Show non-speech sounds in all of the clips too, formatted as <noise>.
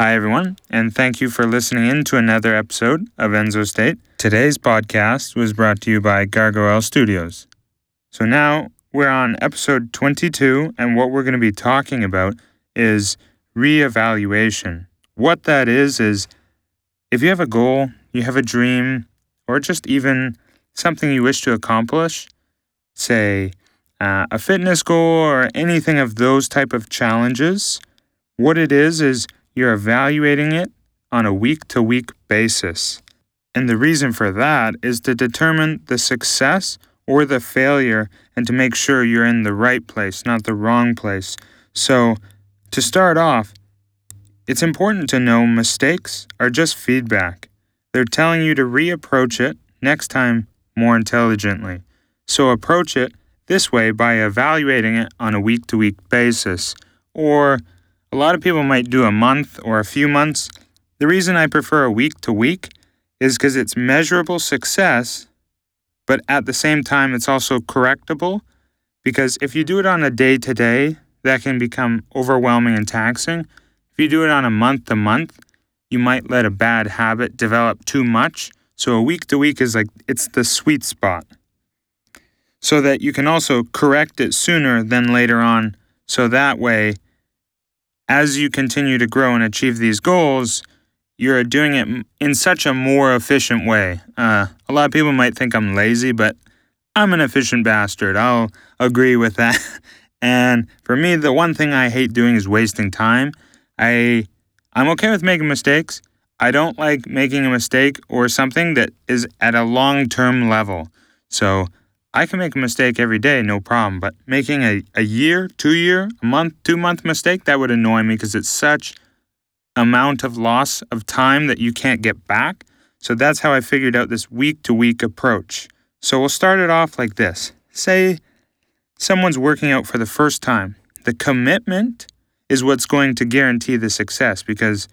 Hi, everyone, and thank you for listening in to another episode of Enzo State. Today's podcast was brought to you by Gargoyle Studios. So now we're on episode 22, and what we're going to be talking about is reevaluation. What that is, is if you have a goal, you have a dream, or just even something you wish to accomplish, say uh, a fitness goal or anything of those type of challenges, what it is is you're evaluating it on a week to week basis. And the reason for that is to determine the success or the failure and to make sure you're in the right place, not the wrong place. So, to start off, it's important to know mistakes are just feedback. They're telling you to reapproach it next time more intelligently. So, approach it this way by evaluating it on a week to week basis or a lot of people might do a month or a few months. The reason I prefer a week to week is because it's measurable success, but at the same time, it's also correctable. Because if you do it on a day to day, that can become overwhelming and taxing. If you do it on a month to month, you might let a bad habit develop too much. So a week to week is like it's the sweet spot. So that you can also correct it sooner than later on. So that way, as you continue to grow and achieve these goals, you're doing it in such a more efficient way. Uh, a lot of people might think I'm lazy, but I'm an efficient bastard. I'll agree with that. <laughs> and for me, the one thing I hate doing is wasting time. I I'm okay with making mistakes. I don't like making a mistake or something that is at a long-term level. So I can make a mistake every day, no problem. But making a, a year, two year, a month, two month mistake, that would annoy me because it's such amount of loss of time that you can't get back. So that's how I figured out this week to week approach. So we'll start it off like this. Say someone's working out for the first time. The commitment is what's going to guarantee the success because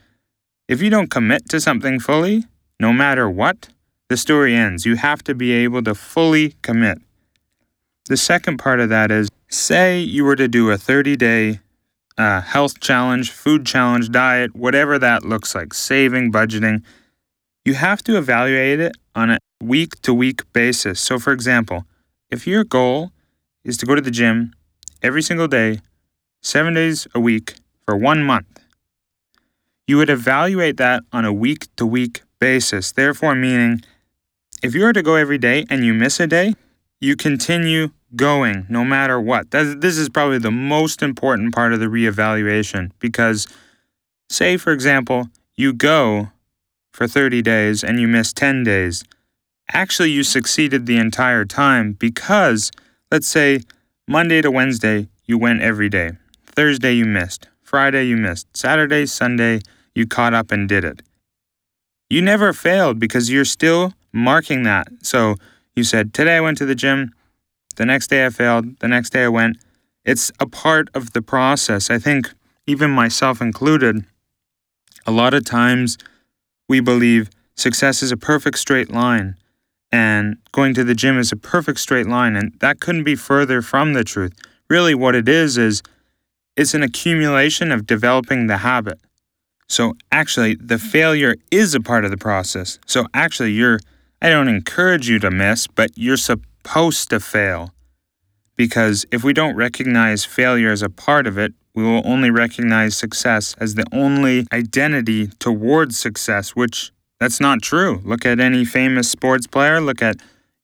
if you don't commit to something fully, no matter what, the story ends. You have to be able to fully commit. The second part of that is say you were to do a 30 day uh, health challenge, food challenge, diet, whatever that looks like, saving, budgeting. You have to evaluate it on a week to week basis. So, for example, if your goal is to go to the gym every single day, seven days a week for one month, you would evaluate that on a week to week basis. Therefore, meaning if you were to go every day and you miss a day, you continue going no matter what. this is probably the most important part of the reevaluation because, say, for example, you go for 30 days and you miss 10 days. Actually, you succeeded the entire time because, let's say, Monday to Wednesday, you went every day. Thursday, you missed. Friday, you missed. Saturday, Sunday, you caught up and did it. You never failed because you're still marking that. So you said, Today I went to the gym. The next day I failed. The next day I went. It's a part of the process. I think, even myself included, a lot of times we believe success is a perfect straight line and going to the gym is a perfect straight line. And that couldn't be further from the truth. Really, what it is, is it's an accumulation of developing the habit. So, actually, the failure is a part of the process. So, actually, you're I don't encourage you to miss, but you're supposed to fail. Because if we don't recognize failure as a part of it, we will only recognize success as the only identity towards success, which that's not true. Look at any famous sports player, look at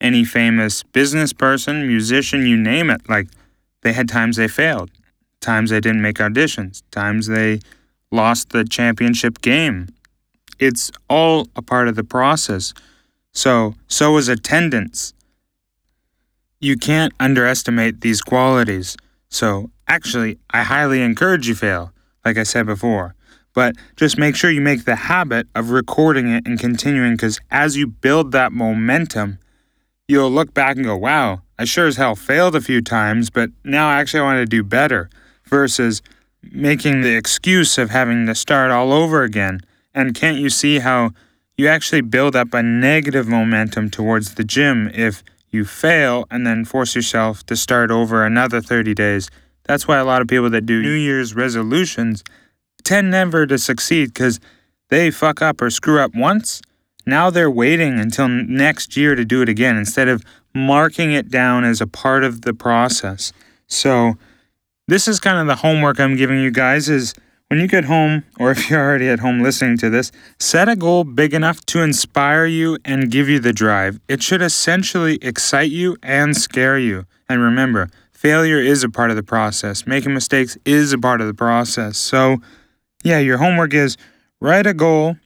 any famous business person, musician, you name it. Like they had times they failed, times they didn't make auditions, times they lost the championship game. It's all a part of the process. So, so is attendance. You can't underestimate these qualities. So, actually, I highly encourage you fail, like I said before. But just make sure you make the habit of recording it and continuing because as you build that momentum, you'll look back and go, wow, I sure as hell failed a few times, but now actually I want to do better versus making the excuse of having to start all over again. And can't you see how you actually build up a negative momentum towards the gym if you fail and then force yourself to start over another 30 days. That's why a lot of people that do New Year's resolutions, tend never to succeed because they fuck up or screw up once. Now they're waiting until next year to do it again instead of marking it down as a part of the process. So, this is kind of the homework I'm giving you guys is when you get home or if you're already at home listening to this, set a goal big enough to inspire you and give you the drive. It should essentially excite you and scare you. And remember, failure is a part of the process. Making mistakes is a part of the process. So, yeah, your homework is write a goal,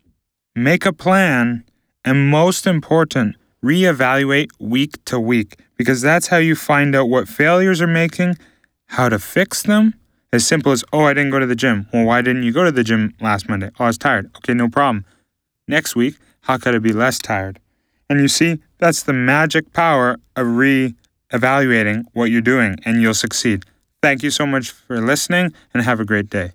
make a plan, and most important, reevaluate week to week because that's how you find out what failures are making, how to fix them. As simple as, oh, I didn't go to the gym. Well, why didn't you go to the gym last Monday? Oh, I was tired. Okay, no problem. Next week, how could I be less tired? And you see, that's the magic power of re evaluating what you're doing, and you'll succeed. Thank you so much for listening, and have a great day.